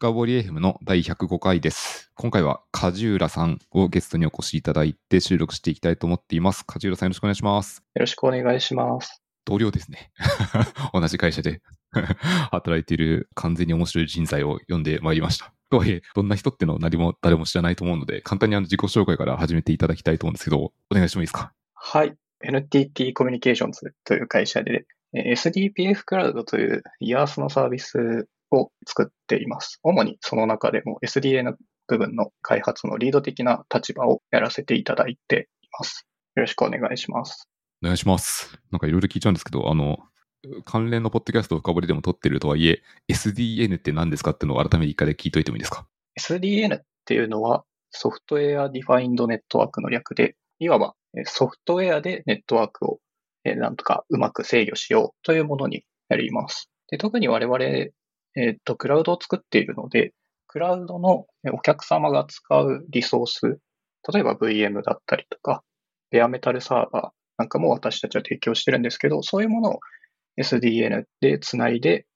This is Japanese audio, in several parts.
深掘り FM の第105回です。今回は梶浦さんをゲストにお越しいただいて収録していきたいと思っています。梶浦さんよろしくお願いします。よろしくお願いします。同僚ですね。同じ会社で 働いている完全に面白い人材を呼んでまいりました。とはいえ、どんな人ってのを何も誰も知らないと思うので、簡単にあの自己紹介から始めていただきたいと思うんですけど、お願いしてもいいですか？はい。NTT コミュニケーションズという会社で、えー SDPF クラウドという IaaS のサービスを作っています。主にその中でも SDN の部分の開発のリード的な立場をやらせていただいています。よろしくお願いします。お願いします。なんかいろいろ聞いちゃうんですけど、あの、関連のポッドキャストを深掘りでも撮ってるとはいえ、SDN って何ですかっていうのを改めて一回で聞いといてもいいですか？SDN っていうのは Software Defined Network の略で、いわばえーソフトウェアでネットワークをえーなんとかうまく制御しようというものになります。で特に我々、えーっと、クラウドを作っているので、クラウドのえーお客様が使うリソース、例えば VM だったりとか、ベアメタルサーバーなんかも私たちは提供してるんですけど、そういうものを SDN でつないで、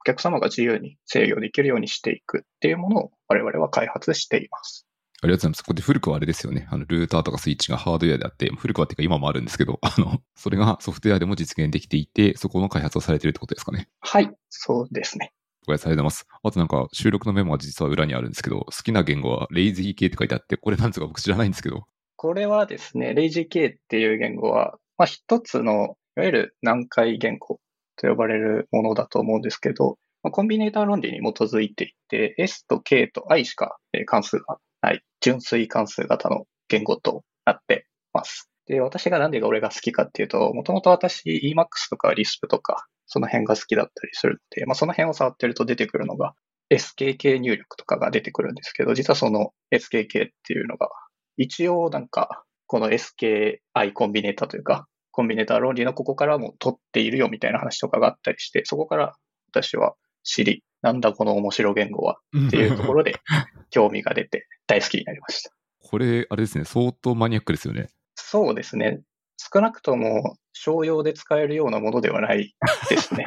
お客様が自由に制御できるようにしていくっていうものを我々は開発しています。ありがとうございます。これで古くはあれですよね。あの、ルーターとかスイッチがハードウェアであって、古くはっていうか今もあるんですけど、あの、それがソフトウェアでも実現できていて、そこの開発をされているってことですかね。はい、そうですね。ごめんなさい、ありがとうございます。あとなんか収録のメモが実は裏にあるんですけど、好きな言語はレイジー系って書いてあって、これなんつうか僕知らないんですけど。これはですね、LazyK っていう言語は、まあ、一つの、いわゆる難解言語と呼ばれるものだと思うんですけど、まあ、コンビネーター論理に基づいていて、S と K と I しか関数がない、純粋関数型の言語となってます。で、私がなんで俺が好きかっていうと、もともと私 Emacs とか Lisp とか、その辺が好きだったりするので、まあ、その辺を触ってると出てくるのが、SKK 入力とかが出てくるんですけど、実はその SKK っていうのが一応なんか、この SKI コンビネータというか、コンビネータ論理のここからも取っているよみたいな話とかがあったりして、そこから私は知り、なんだこの面白言語はっていうところで 興味が出て大好きになりました。これ、あれですね、相当マニアックですよね。そうですね。少なくとも商用で使えるようなものではないですね。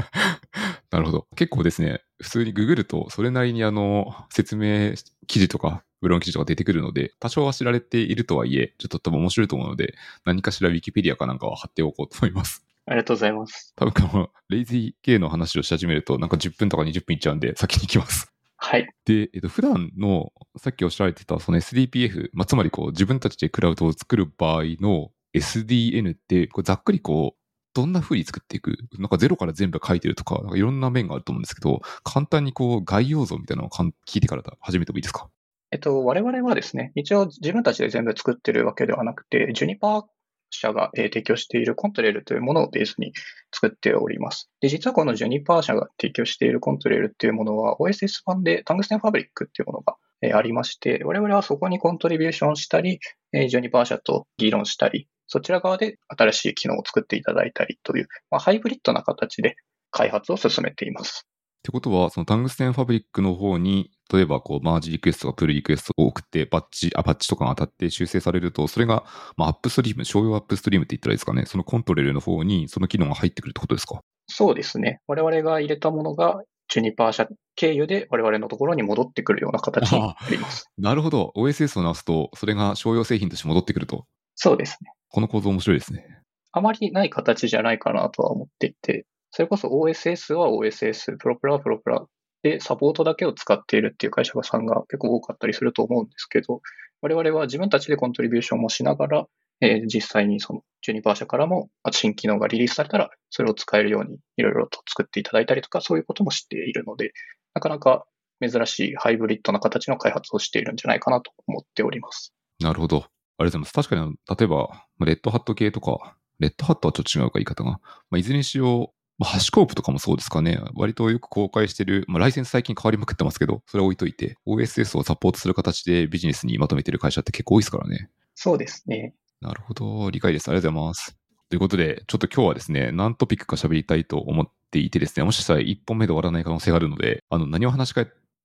なるほど。結構ですね、普通にググると、それなりにあの、説明記事とか、ブログ記事とか出てくるので、多少は知られているとはいえ、ちょっと多分面白いと思うので、何かしらウィキペディアかなんかは貼っておこうと思います。ありがとうございます。多分この、レイジー系の話をし始めると、なんか10分とか20分いっちゃうんで、先に行きます。はい。で、えっと、普段の、さっきおっしゃられてた、その SDPF、まあ、つまりこう、自分たちでクラウドを作る場合の SDN って、こうざっくりこう、どんな風に作っていく？なんかゼロから全部書いてるとか、なんかいろんな面があると思うんですけど、簡単にこう、概要像みたいなのを聞いてから始めてもいいですか？えっと、我々はですね、一応自分たちで全部作ってるわけではなくて、ジュニパー社が提供しているコントレールというものをベースに作っております。で、実はこのジュニパー社が提供しているコントレールっていうものは OSS 版でタングステンファブリックっていうものがありまして、我々はそこにコントリビューションしたり、Juniper 社と議論したり、そちら側で新しい機能を作っていただいたりという、まあ、ハイブリッドな形で開発を進めています。ってことは、その Tungsten Fabric の方に、例えばこう、 merge request とか pull request を送って、パッチ、あ、パッチとかが当たって修正されると、それが、まあ、 upstream、商用 upstream って言ったらいいですかね。その Contrail の方に、その機能が入ってくるってことですか？そうですね。我々が入れたものが、 Juniper 社経由で我々のところに戻ってくるような形になります。なるほど。OSS を直すと、それが商用製品として戻ってくると。そうですね。この構造面白いですね。あまりない形じゃないかなとは思っていて、それこそ OSS は OSS、プロプラはプロプラでサポートだけを使っているっていう会社さんが結構多かったりすると思うんですけど、我々は自分たちでコントリビューションもしながら、えー実際にそのジュニパー社からも新機能がリリースされたら、それを使えるようにいろいろと作っていただいたりとか、そういうこともしているので、なかなか珍しいハイブリッドな形の開発をしているんじゃないかなと思っております。なるほど。ありがとうございます。確かに、例えば、レッドハット系とか、レッドハットはちょっと違うか言い方が。まあ、いずれにしよう、まあ、ハシコープとかもそうですかね。割とよく公開してる、まあ、ライセンス最近変わりまくってますけど、それは置いといて、OSS をサポートする形でビジネスにまとめてる会社って結構多いですからね。そうですね。なるほど。理解です。ありがとうございます。ということで、ちょっと今日はですね、何トピックか喋りたいと思っていてですね、もしかしたら1本目で終わらない可能性があるので、あの、何を話しし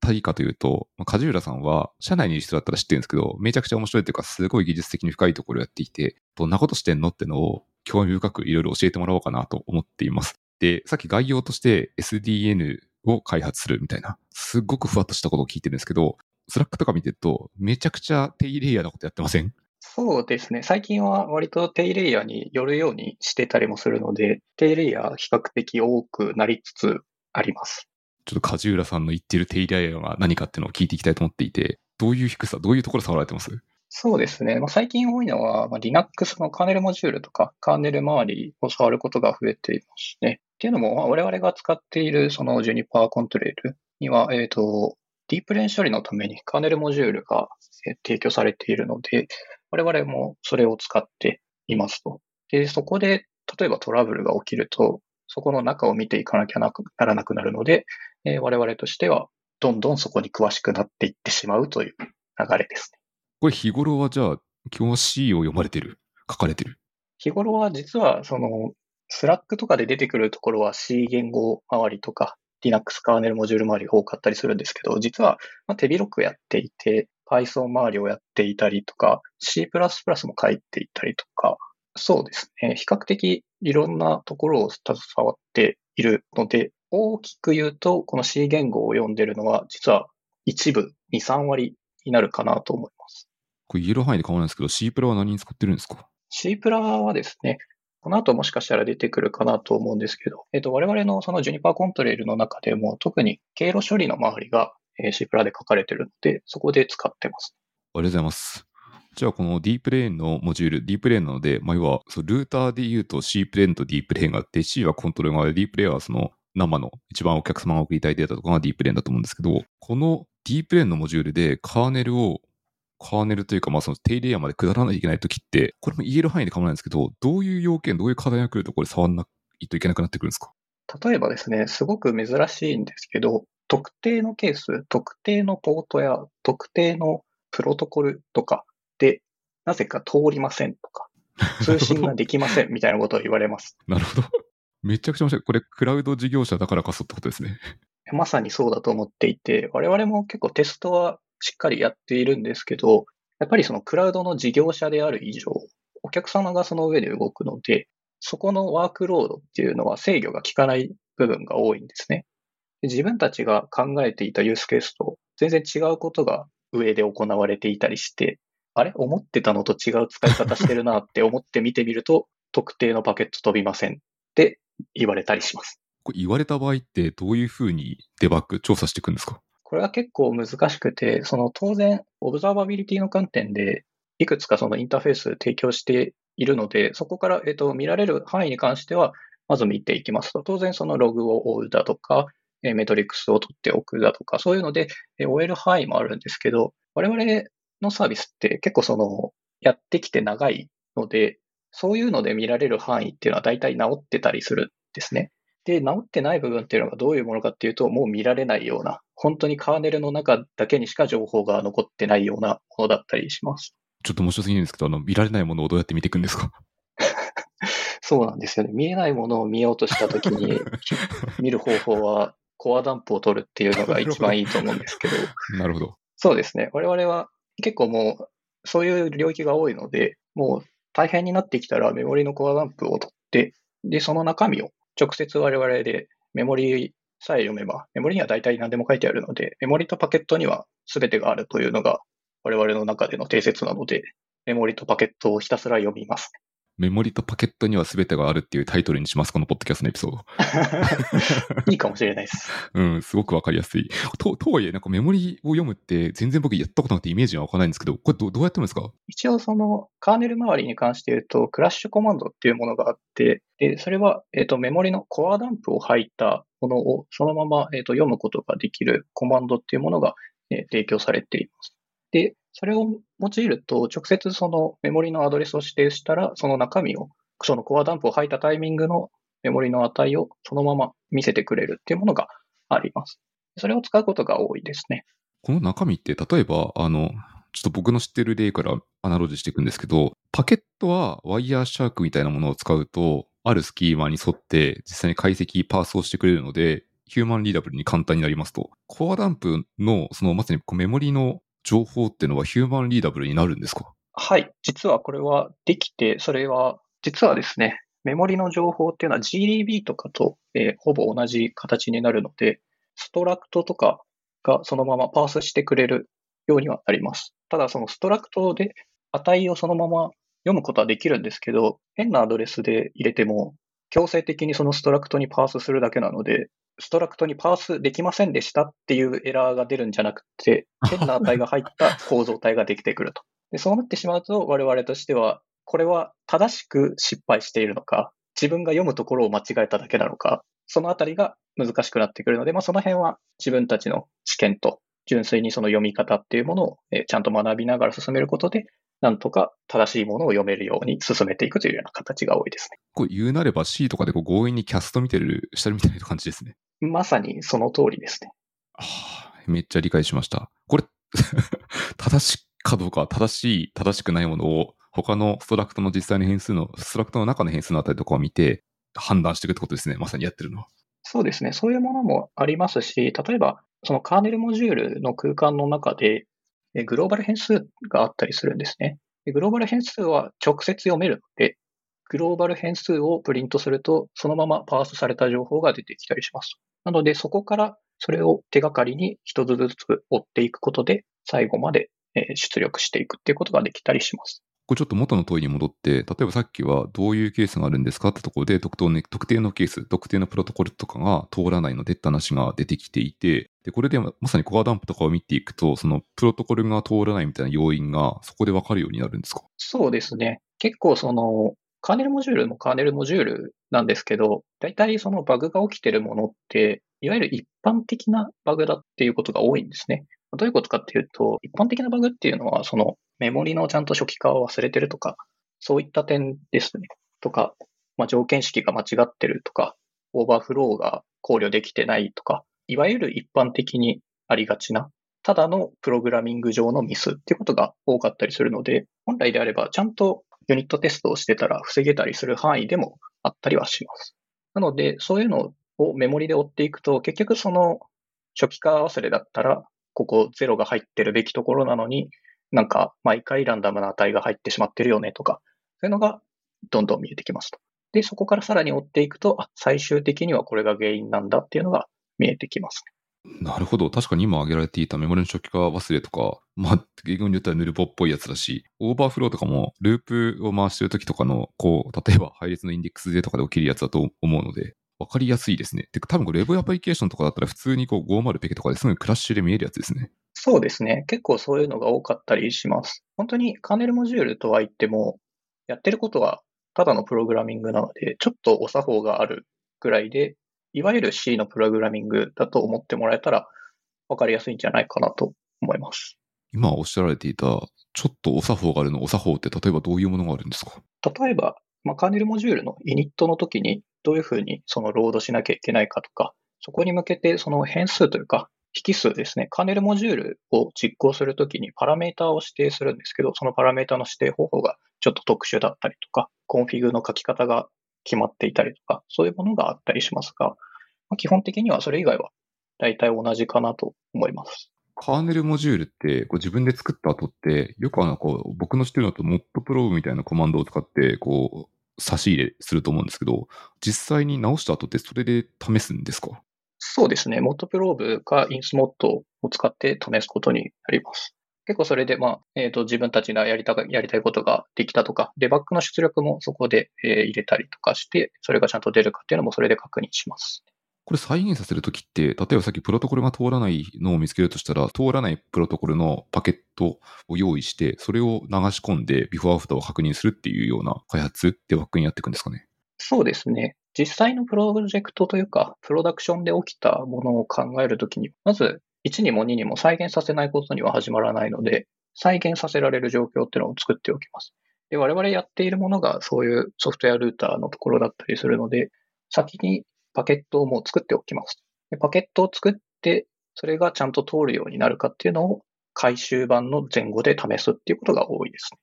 たいかというと、まあ梶浦さんは、社内にいる人だったら知ってるんですけど、めちゃくちゃ面白いというか、すごい技術的に深いところをやっていて、どんなことしてんのってのを興味深くいろいろ教えてもらおうかなと思っています。で、さっき概要として SDN を開発するみたいな、すっごくふわっとしたことを聞いてるんですけど、 Slack とか見てると、めちゃくちゃ低レイヤーなことやってません？そうですね。最近は割と低レイヤーに寄るようにしてたりもするので、低レイヤー比較的多くなりつつあります。ちょっと梶浦さんの言ってる低レイヤーが何かっていうのを聞いていきたいと思っていて、どういう低さ、どういうところ触られてます？そうですね。まあ、最近多いのは、まあ、Linux のカーネルモジュールとか、カーネル周りを触ることが増えていますね。っていうのも、まあ我々が使っているその Juniper コントレールには、えっ、と、ディープレーン処理のためにカーネルモジュールがえー提供されているので、我々もそれを使っていますと。で、そこで、例えばトラブルが起きると、そこの中を見ていかなきゃなくならなくなるので、えー我々としては、どんどんそこに詳しくなっていってしまうという流れですね。これ日頃はじゃあ、基本は C を読まれてる？書かれてる？日頃は実は、その、スラックとかで出てくるところは C 言語周りとか、Linux カーネルモジュール周りが多かったりするんですけど、実はまあ手広くやっていて、Python 周りをやっていたりとか、C++ も書いていたりとか、そうですね。比較的いろんなところを携わっているので、大きく言うと、この C 言語を読んでるのは、実は一部、2、3割になるかなと思います。これ言える範囲で構わないんですけど、C プラは何に使ってるんですか？C プラはですね、この後もしかしたら出てくるかなと思うんですけど、えっと、我々のその Juniper コントレールの中でも特に経路処理の周りがえー C プラで書かれてるので、そこで使ってます。ありがとうございます。じゃあ、この D プレーンのモジュール、D プレーンなので、まあ、要は、ルーターで言うと C プレーンと D プレーンがあって、C はコントロール側で D プレーンはその生の一番お客様が送りたいデータとかが D プレーンだと思うんですけど、この D プレーンのモジュールでカーネルを、カーネルというか、まあその低レイヤーまで下らないといけないときって、これも言える範囲で構わないんですけど、どういう要件、どういう課題が来るとこれ触んないといけなくなってくるんですか？例えばですね、すごく珍しいんですけど、特定のケース、特定のポートや特定のプロトコルとかで、なぜか通りませんとか、通信ができませんみたいなことを言われます。なるほど。めちゃくちゃ面白い。これ、クラウド事業者だからこそってことですね。まさにそうだと思っていて、我々も結構テストはしっかりやっているんですけど、やっぱりそのクラウドの事業者である以上、お客様がその上で動くので、そこのワークロードっていうのは制御が効かない部分が多いんですね。自分たちが考えていたユースケースと全然違うことが上で行われていたりして、あれ？思ってたのと違う使い方してるなって思って見てみると、特定のパケット飛びませんって言われたりします。これ言われた場合ってどういうふうにデバッグ、調査していくんですか？これは結構難しくて、その当然、オブザーバビリティの観点で、いくつかそのインターフェース提供しているので、そこから、えっと、見られる範囲に関しては、まず見ていきますと、当然そのログを追うだとか、えメトリックスを取っておくだとか、そういうので、えー追える範囲もあるんですけど、我々のサービスって結構その、やってきて長いので、そういうので見られる範囲っていうのは大体治ってたりするんですね。で、治ってない部分っていうのがどういうものかっていうと、もう見られないような、本当にカーネルの中だけにしか情報が残ってないようなものだったりします。ちょっと面白すぎるんですけど、あの、見られないものをどうやって見ていくんですか？そうなんですよね。見えないものを見ようとしたときに、見る方法はコアダンプを取るっていうのが一番いいと思うんですけど、なるほど。そうですね。我々は結構もう、そういう領域が多いので、もう大変になってきたらメモリのコアダンプを取って、で、その中身を直接我々でメモリさえ読めば、メモリには大体何でも書いてあるので、メモリとパケットには全てがあるというのが我々の中での定説なので、メモリとパケットをひたすら読みます。メモリとパケットには全てがあるっていうタイトルにします、このポッドキャストのエピソード。いいかもしれないです。うん、すごくわかりやすい。と、とはいえ、なんかメモリを読むって全然僕やったことなくてイメージがわからないんですけど、これどどうやってるんですか？一応そのカーネル周りに関して言うと、クラッシュコマンドっていうものがあって、で、それは、えっ、と、メモリのコアダンプを入ったものをそのまま、えーと読むことができるコマンドっていうものが、えー提供されています。で、それを用いると、直接そのメモリのアドレスを指定したら、その中身を、そのコアダンプを入ったタイミングのメモリの値をそのまま見せてくれるっていうものがあります。それを使うことが多いですね。この中身って、例えば、あの、ちょっと僕の知ってる例からアナロジーしていくんですけど、パケットはワイヤーシャークみたいなものを使うと、あるスキーマに沿って実際に解析、パースをしてくれるので、ヒューマンリーダブルに簡単になりますと。コアダンプの、そのまさにメモリの情報っていうのはヒューマンリーダブルになるんですか？はい。実はこれはできて、それは、実はですね、メモリの情報っていうのは GDB とかと、えーほぼ同じ形になるので、ストラクトとかがそのままパースしてくれるようにはなります。ただ、そのストラクトで値をそのまま読むことはできるんですけど、変なアドレスで入れても、強制的にそのストラクトにパースするだけなので、ストラクトにパースできませんでしたっていうエラーが出るんじゃなくて、変な値が入った構造体ができてくると。でそうなってしまうと、我々としては、これは正しく失敗しているのか、自分が読むところを間違えただけなのか、そのあたりが難しくなってくるので、まあ、その辺は自分たちの知見と純粋にその読み方っていうものをえちゃんと学びながら進めることで、なんとか正しいものを読めるように進めていくというような形が多いですね。こう言うなれば C とかでこう強引にキャスト見てる、してるみたいな感じですね。まさにその通りですね。ああ、めっちゃ理解しました。これ、正しいかどうか、正しい、正しくないものを他のストラクトの実際の変数の、ストラクトの中の変数のあたりとかを見て判断していくってことですね。まさにやってるのは。そうですね。そういうものもありますし、例えば、そのカーネルモジュールの空間の中で、えグローバル変数があったりするんですね。グローバル変数は直接読めるので、グローバル変数をプリントすると、そのままパースされた情報が出てきたりします。なので、そこからそれを手がかりに一つずつ追っていくことで、最後まで出力していくっていうことができたりします。これちょっと元の問いに戻って、例えばさっきはどういうケースがあるんですかってところで特定の、ケース、特定のプロトコルとかが通らないのでって話が出てきていて、で、これでまさにコアダンプとかを見ていくと、そのプロトコルが通らないみたいな要因がそこでわかるようになるんですか？そうですね。結構その、カーネルモジュールもカーネルモジュールなんですけど、大体そのバグが起きてるものって、いわゆる一般的なバグだっていうことが多いんですね。どういうことかっていうと、一般的なバグっていうのは、そのメモリのちゃんと初期化を忘れてるとか、そういった点ですね。とか、まあ、条件式が間違ってるとか、オーバーフローが考慮できてないとか、いわゆる一般的にありがちな、ただのプログラミング上のミスっていうことが多かったりするので、本来であればちゃんとユニットテストをしてたら防げたりする範囲でもあったりはします。なので、そういうのをメモリで追っていくと、結局その初期化忘れだったら、ここ0が入ってるべきところなのに、なんか毎回ランダムな値が入ってしまってるよねとか、そういうのがどんどん見えてきますと。で、そこからさらに追っていくと、あ、最終的にはこれが原因なんだっていうのが見えてきます。なるほど。確かに今挙げられていたメモリの初期化忘れとか、まあ、英語に言ったらぬるぽっぽいやつだし、オーバーフローとかもループを回してるときとかの、こう、例えば配列のインデックスでとかで起きるやつだと思うので、わかりやすいですね。てか多分これ Web アプリケーションとかだったら普通にこう50ペケとかですぐクラッシュで見えるやつですね。そうですね。結構そういうのが多かったりします。本当にカーネルモジュールとは言っても、やってることはただのプログラミングなので、ちょっとお作法があるぐらいで、いわゆる C のプログラミングだと思ってもらえたら分かりやすいんじゃないかなと思います。今おっしゃられていた、ちょっとお作法があるのお作法って例えばどういうものがあるんですか？例えば、まあ、カーネルモジュールの init の時にどういうふうにそのロードしなきゃいけないかとか、そこに向けてその変数というか、引数ですね。カーネルモジュールを実行するときにパラメータを指定するんですけど、そのパラメータの指定方法がちょっと特殊だったりとか、コンフィグの書き方が決まっていたりとか、そういうものがあったりしますが、まあ、基本的にはそれ以外は大体同じかなと思います。カーネルモジュールってこう自分で作った後って、よくあのこう僕の知ってるのとモッドプローブみたいなコマンドを使ってこう差し入れすると思うんですけど、実際に直した後ってそれで試すんですか？そうですね。モッドプローブかインスモッドを使って試すことになります。結構それで、まあ、えっ、と、自分たちがやりた、やりたいことができたとか、デバッグの出力もそこで、えー入れたりとかして、それがちゃんと出るかっていうのもそれで確認します。これ再現させるときって、例えばさっきプロトコルが通らないのを見つけるとしたら、通らないプロトコルのパケットを用意して、それを流し込んでビフォーアフターを確認するっていうような開発デバッグにやっていくんですかね？そうですね。実際のプロジェクトというか、プロダクションで起きたものを考えるときに、まず1にも2にも再現させないことには始まらないので、再現させられる状況っていうのを作っておきます。で、我々やっているものがそういうソフトウェアルーターのところだったりするので、先にパケットをもう作っておきます。でパケットを作って、それがちゃんと通るようになるかっていうのを回収版の前後で試すっていうことが多いですね。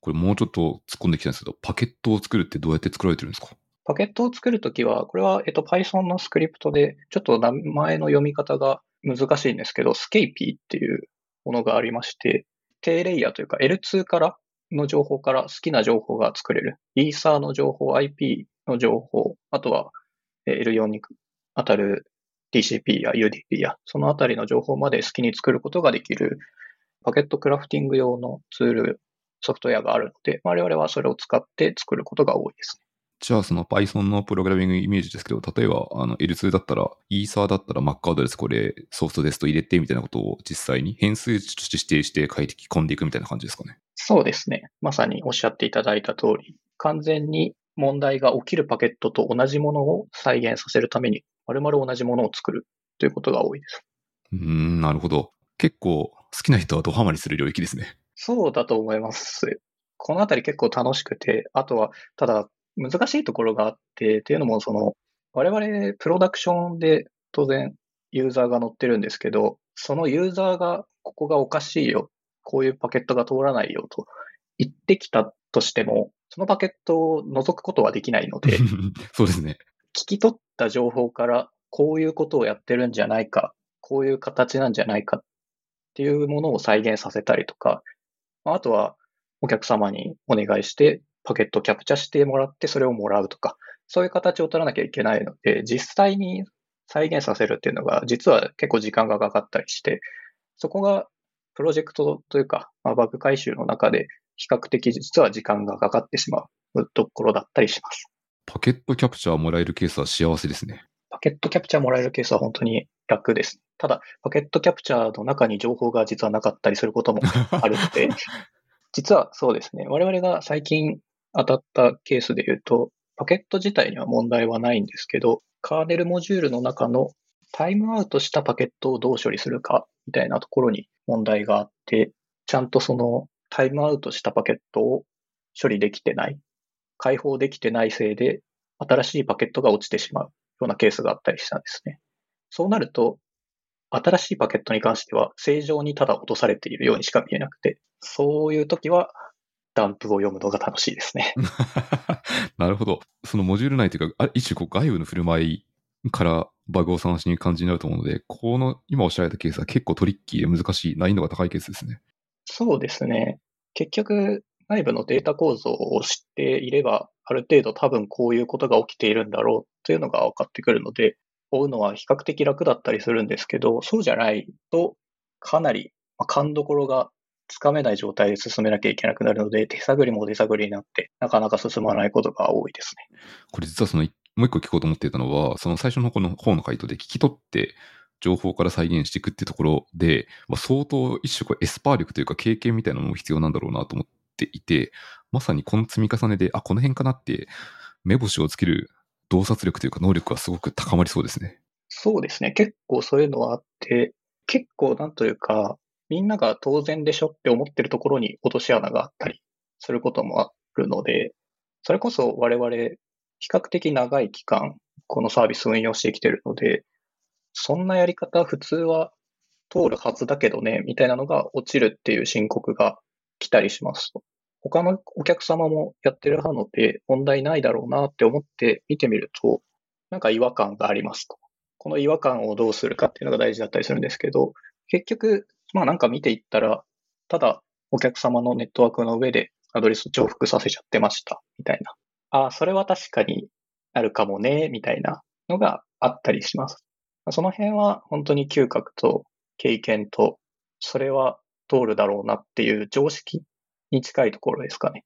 これもうちょっと突っ込んできたんですけど、パケットを作るってどうやって作られてるんですか？パケットを作るときは、これは、えっと、Python のスクリプトで、ちょっと名前の読み方が難しいんですけど、Scapy っていうものがありまして、低レイヤーというか L2 からの情報から好きな情報が作れる。イーサーの情報、IP の情報、あとはえー L4 に当たる TCP や UDP や、そのあたりの情報まで好きに作ることができるパケットクラフティング用のツール、ソフトウェアがあるので、我々はそれを使って作ることが多いですね。じゃあその Python のプログラミングイメージですけど、例えばあの L2 だったら、イーサーだったら Mac アドレスこれソフトですと入れてみたいなことを実際に変数値として指定して書いて込んでいくみたいな感じですかね。そうですね。まさにおっしゃっていただいた通り、完全に問題が起きるパケットと同じものを再現させるために、丸々同じものを作るということが多いです。うん、なるほど。結構好きな人はドハマりする領域ですね。そうだと思います。このあたり結構楽しくて、あとは、ただ難しいところがあって、っていうのも、その、我々プロダクションで当然ユーザーが乗ってるんですけど、そのユーザーがここがおかしいよ、こういうパケットが通らないよと言ってきたとしても、そのパケットを除くことはできないので、そうですね。聞き取った情報からこういうことをやってるんじゃないか、こういう形なんじゃないかっていうものを再現させたりとか、あとはお客様にお願いしてパケットキャプチャしてもらってそれをもらうとか、そういう形を取らなきゃいけないので、実際に再現させるっていうのが実は結構時間がかかったりして、そこがプロジェクトというか、まあ、バグ回収の中で比較的実は時間がかかってしまうところだったりします。パケットキャプチャーもらえるケースは幸せですね。パケットキャプチャーもらえるケースは本当に楽です。ただ、パケットキャプチャーの中に情報が実はなかったりすることもあるので、実はそうですね。我々が最近当たったケースで言うと、パケット自体には問題はないんですけど、カーネルモジュールの中のタイムアウトしたパケットをどう処理するかみたいなところに問題があって、ちゃんとそのタイムアウトしたパケットを処理できてない、開放できてないせいで新しいパケットが落ちてしまうようなケースがあったりしたんですね。そうなると、新しいパケットに関しては正常にただ落とされているようにしか見えなくて、そういう時はダンプを読むのが楽しいですね。なるほど。そのモジュール内というか、一種こう外部の振る舞いからバグを探しに感じになると思うので、この今おっしゃられたケースは結構トリッキーで難しい、難易度が高いケースですね。そうですね。結局、内部のデータ構造を知っていれば、ある程度多分こういうことが起きているんだろうというのが分かってくるので、追うのは比較的楽だったりするんですけど、そうじゃないと、かなり勘どころがつかめない状態で進めなきゃいけなくなるので、手探りも手探りになって、なかなか進まないことが多いですね。これ実はその、もう一個聞こうと思っていたのは、その最初の方の方の回答で聞き取って、情報から再現していくっていうところで、まあ、相当一種エスパー力というか経験みたいなのも必要なんだろうなと思っていて、まさにこの積み重ねで、あ、この辺かなって目星をつける洞察力というか能力はすごく高まりそうですね。そうですね。結構そういうのはあって、結構なんというか、みんなが当然でしょって思ってるところに落とし穴があったりすることもあるので、それこそ我々比較的長い期間このサービスを運用してきてるので、そんなやり方普通は通るはずだけどね、みたいなのが落ちるっていう申告が来たりしますと。他のお客様もやってるので問題ないだろうなって思って見てみると、なんか違和感がありますと。この違和感をどうするかっていうのが大事だったりするんですけど、結局、まあなんか見ていったら、ただお客様のネットワークの上でアドレス重複させちゃってました、みたいな。ああ、それは確かにあるかもね、みたいなのがあったりします。その辺は本当に嗅覚と経験と、それは通るだろうなっていう常識に近いところですかね。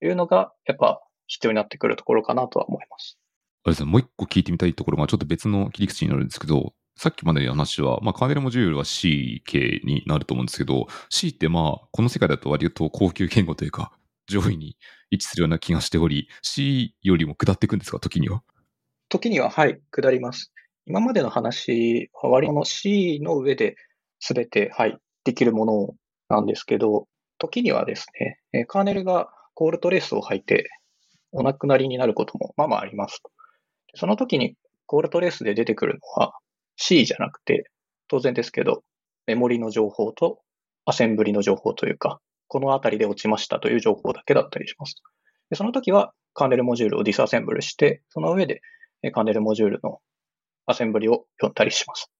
というのが、やっぱ必要になってくるところかなとは思います。あれですね、もう一個聞いてみたいところがちょっと別の切り口になるんですけど、さっきまでの話は、まあ、カーネルモジュールは C 系になると思うんですけど、C ってまあ、この世界だと割と高級言語というか、上位に位置するような気がしており、C よりも下っていくんですか、時には。時には、はい、下ります。今までの話は割と C の上で全て、はい、できるものなんですけど、時にはですね、カーネルがコールトレースを吐いてお亡くなりになることもまあまああります。その時にコールトレースで出てくるのは C じゃなくて、当然ですけど、メモリの情報とアセンブリの情報というか、このあたりで落ちましたという情報だけだったりします。でその時はカーネルモジュールをディスアセンブルして、その上でカーネルモジュールのアセンブリを読んだりします。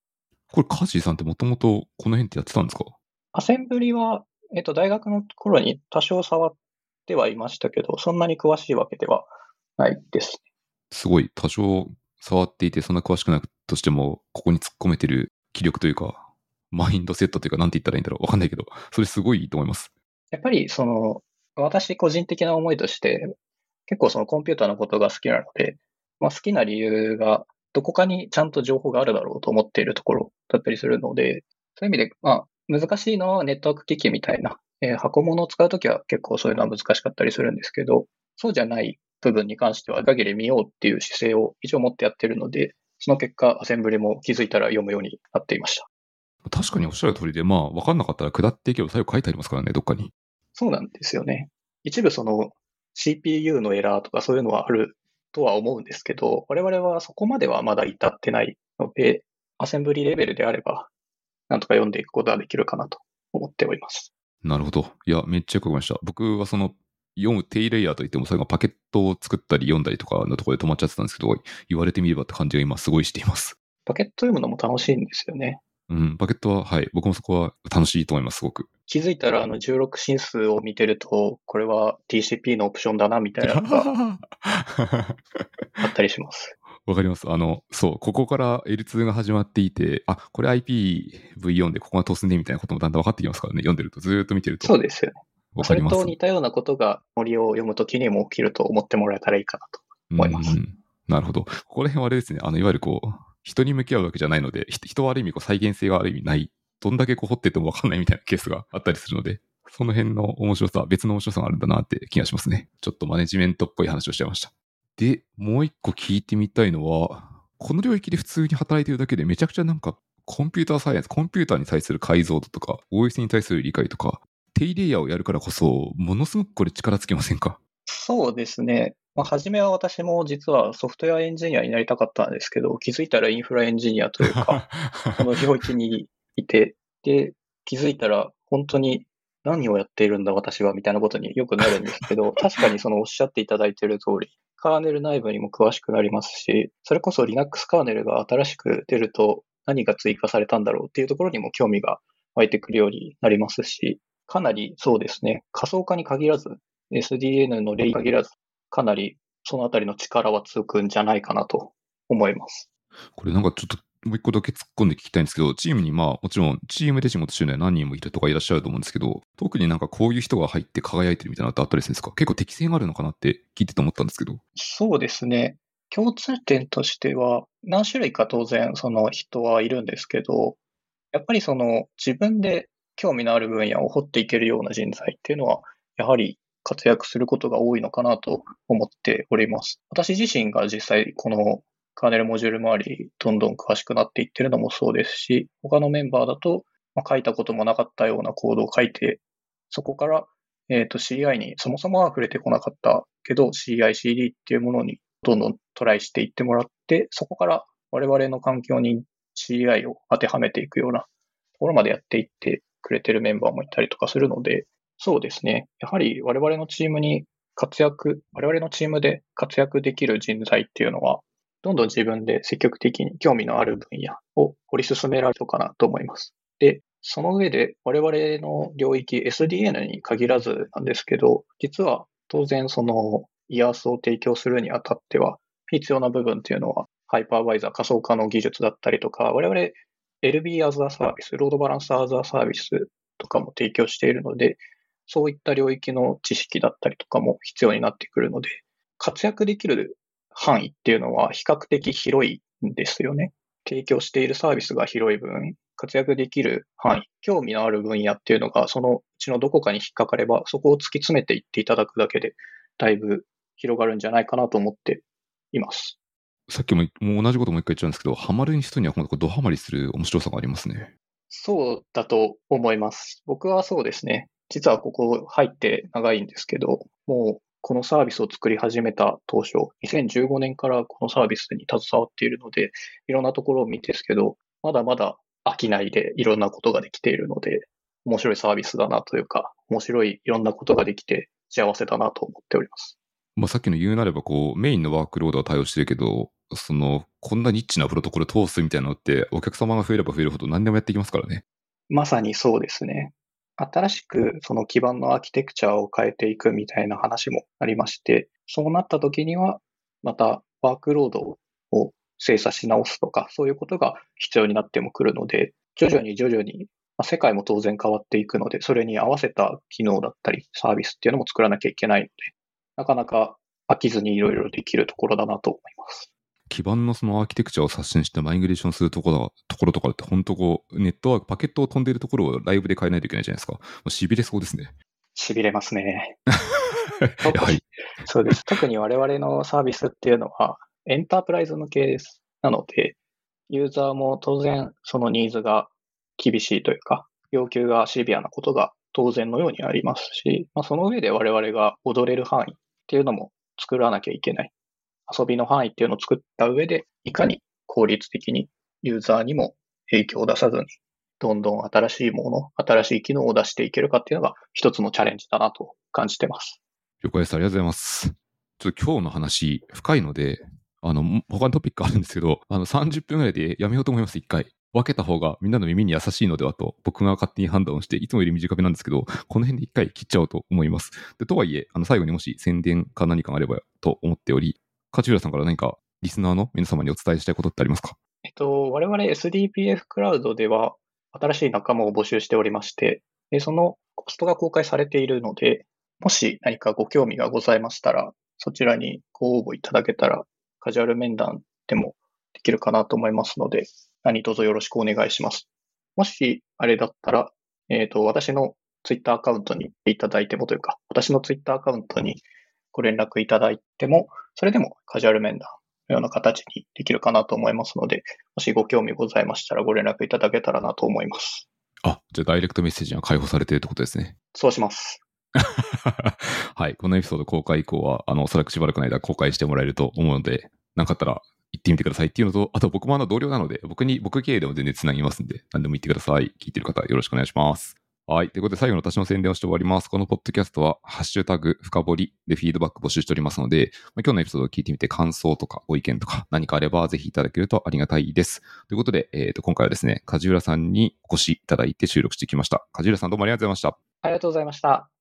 これ、カージーさんってもともとこの辺ってやってたんですか？アセンブリは、えっ、と、大学の頃に多少触ってはいましたけど、そんなに詳しいわけではないですすごい、多少触っていて、そんな詳しくなくとしても、ここに突っ込めてる気力というか、マインドセットというか、なんて言ったらいいんだろう。わかんないけど、それすごいいいと思います。やっぱり、その、私個人的な思いとして、結構そのコンピューターのことが好きなので、まあ好きな理由が、どこかにちゃんと情報があるだろうと思っているところだったりするので、そういう意味で、まあ難しいのはネットワーク機器みたいな、えー箱物を使うときは結構そういうのは難しかったりするんですけど、そうじゃない部分に関しては限り見ようっていう姿勢を一応持ってやってるので、その結果、アセンブリも気づいたら読むようになっていました。確かにおっしゃる通りで、まあ、わかんなかったら下っていけば最後書いてありますからね、どっかに。そうなんですよね。一部その CPU のエラーとかそういうのはあるとは思うんですけど、我々はそこまではまだ至ってないので、アセンブリレベルであれば、なんとか読んでいくことができるかなと思っております。なるほど。いや、めっちゃよくわかりました。僕はその、読む低レイヤーといっても、それがパケットを作ったり読んだりとかのところで止まっちゃってたんですけど、言われてみればって感じが今すごいしています。パケット読むのも楽しいんですよね。うん、パケットは、はい、僕もそこは楽しいと思います、すごく。気づいたらあの16進数を見てると、これは TCP のオプションだなみたいなのが あったりします。わかります。あの、そう、ここから L2 が始まっていて、あ、これ IPv4 でここが通すねみたいなこともだんだん分かってきますからね、読んでると、ずーっと見てると。そうですよね。わかります。それと似たようなことが森を読むときにも起きると思ってもらえたらいいかなと。思いますなるほど。ここら辺はあれですね、あの、いわゆるこう、人に向き合うわけじゃないので、ひ人はある意味こう再現性がある意味ない。どんだけこう掘っててもわかんないみたいなケースがあったりするので、その辺の面白さ、別の面白さがあるんだなって気がしますね。ちょっとマネジメントっぽい話をしちゃいました。で、もう一個聞いてみたいのは、この領域で普通に働いてるだけでめちゃくちゃなんか、コンピューターサイエンス、コンピューターに対する解像度とか、OS に対する理解とか、低レイヤーをやるからこそ、ものすごくこれ力つけませんか？そうですね。まあ、初めは私も実はソフトウェアエンジニアになりたかったんですけど、気づいたらインフラエンジニアというか、この領域にいて、で、気づいたら本当に何をやっているんだ私はみたいなことによくなるんですけど、確かにそのおっしゃっていただいている通り、カーネル内部にも詳しくなりますし、それこそ Linux カーネルが新しく出ると何が追加されたんだろうっていうところにも興味が湧いてくるようになりますし、かなりそうですね、仮想化に限らず、SDN の例に限らず、かなりそのあたりの力はつくんじゃないかなと思います。これなんかちょっともう一個だけ突っ込んで聞きたいんですけど、チームにまあもちろんチームで仕事してるのは何人もいるとかいらっしゃると思うんですけど、特になんかこういう人が入って輝いてるみたいなのってあったりするんですか？結構適性があるのかなって聞いてて思ったんですけど。そうですね。共通点としては、何種類か当然その人はいるんですけど、やっぱりその自分で興味のある分野を掘っていけるような人材っていうのは、やはり活躍することが多いのかなと思っております。私自身が実際このカーネルモジュール周り、どんどん詳しくなっていってるのもそうですし、他のメンバーだと、まあ、書いたこともなかったようなコードを書いて、そこから、えっ、と CI にそもそもは触れてこなかったけど、CI、CD っていうものにどんどんトライしていってもらって、そこから我々の環境に CI を当てはめていくようなところまでやっていってくれてるメンバーもいたりとかするので、そうですね。やはり我々のチームに活躍、我々のチームで活躍できる人材っていうのは、どんどん自分で積極的に興味のある分野を掘り進められるかなと思います。で、その上で我々の領域 SDN に限らずなんですけど、実は当然その IaaS を提供するにあたっては必要な部分っていうのはハイパーバイザー仮想化の技術だったりとか、我々 LB as a Service、ロードバランス as a Service とかも提供しているので、そういった領域の知識だったりとかも必要になってくるので、活躍できる範囲っていうのは比較的広いんですよね。提供しているサービスが広い分、活躍できる範囲、興味のある分野っていうのが、そのうちのどこかに引っかかれば、そこを突き詰めていっていただくだけで、だいぶ広がるんじゃないかなと思っています。さっきももう同じこともう一回言っちゃうんですけど、ハマる人にはドハマりする面白さがありますね。そうだと思います。僕はそうですね。実はここ入って長いんですけど、もうこのサービスを作り始めた当初、2015年からこのサービスに携わっているので、いろんなところを見てですけど、まだまだ飽きないでいろんなことができているので、面白いサービスだなというか、面白いいろんなことができて幸せだなと思っております。まあ、さっきの言うなれば、こう、メインのワークロードは対応してるけど、その、こんなニッチなプロトコル通すみたいなのって、お客様が増えれば増えるほど何でもやっていきますからね。まさにそうですね。新しくその基盤のアーキテクチャを変えていくみたいな話もありまして、そうなった時には、またワークロードを精査し直すとか、そういうことが必要になってもくるので、徐々に徐々に、まあ、世界も当然変わっていくので、それに合わせた機能だったり、サービスっていうのも作らなきゃいけないので、なかなか飽きずにいろいろできるところだなと思います。基盤のそのアーキテクチャを刷新してマイグレーションするところところとかって、本当こう、ネットワーク、パケットを飛んでいるところをライブで変えないといけないじゃないですか。しびれそうですね。しびれますね。はい。そうです。特に我々のサービスっていうのは、エンタープライズ向けです。なので、ユーザーも当然そのニーズが厳しいというか、要求がシビアなことが当然のようにありますし、まあ、その上で我々が踊れる範囲っていうのも作らなきゃいけない。遊びの範囲っていうのを作った上で、いかに効率的にユーザーにも影響を出さずに、どんどん新しいもの、新しい機能を出していけるかっていうのが一つのチャレンジだなと感じてます。了解です。ありがとうございます。ちょっと今日の話、深いので、あの、他のトピックあるんですけど、あの、30分ぐらいでやめようと思います、一回。分けた方がみんなの耳に優しいのではと、僕が勝手に判断をして、いつもより短めなんですけど、この辺で一回切っちゃおうと思います。でとはいえ、あの最後にもし宣伝か何かがあればと思っており、勝浦さんから何かリスナーの皆様にお伝えしたいことってありますか？えっと、我々 SDPF クラウドでは新しい仲間を募集しておりまして、でそのコストが公開されているので、もし何かご興味がございましたら、そちらにご応募いただけたら、カジュアル面談でもできるかなと思いますので、何卒よろしくお願いします。もし、あれだったら、えっ、ー、と、私のツイッターアカウントにいただいてもというか、私のツイッターアカウントにご連絡いただいても、それでもカジュアル面談のような形にできるかなと思いますので、もしご興味ございましたらご連絡いただけたらなと思います。あ、じゃあダイレクトメッセージが開放されているってことですね。そうします。はい。このエピソード公開以降は、あの、おそらくしばらくの間公開してもらえると思うので、なかったら行ってみてくださいっていうのと、あと僕もあの同僚なので、僕に、僕経営でも全然繋ぎますんで、何でも言ってください。聞いてる方よろしくお願いします。はい。ということで、最後の私の宣伝をして終わります。このポッドキャストは、ハッシュタグ、深掘りでフィードバック募集しておりますので、ま、今日のエピソードを聞いてみて感想とかご意見とか何かあればぜひいただけるとありがたいです。ということで、えっ、ー、と、今回はですね、梶浦さんにお越しいただいて収録してきました。梶浦さんどうもありがとうございました。ありがとうございました。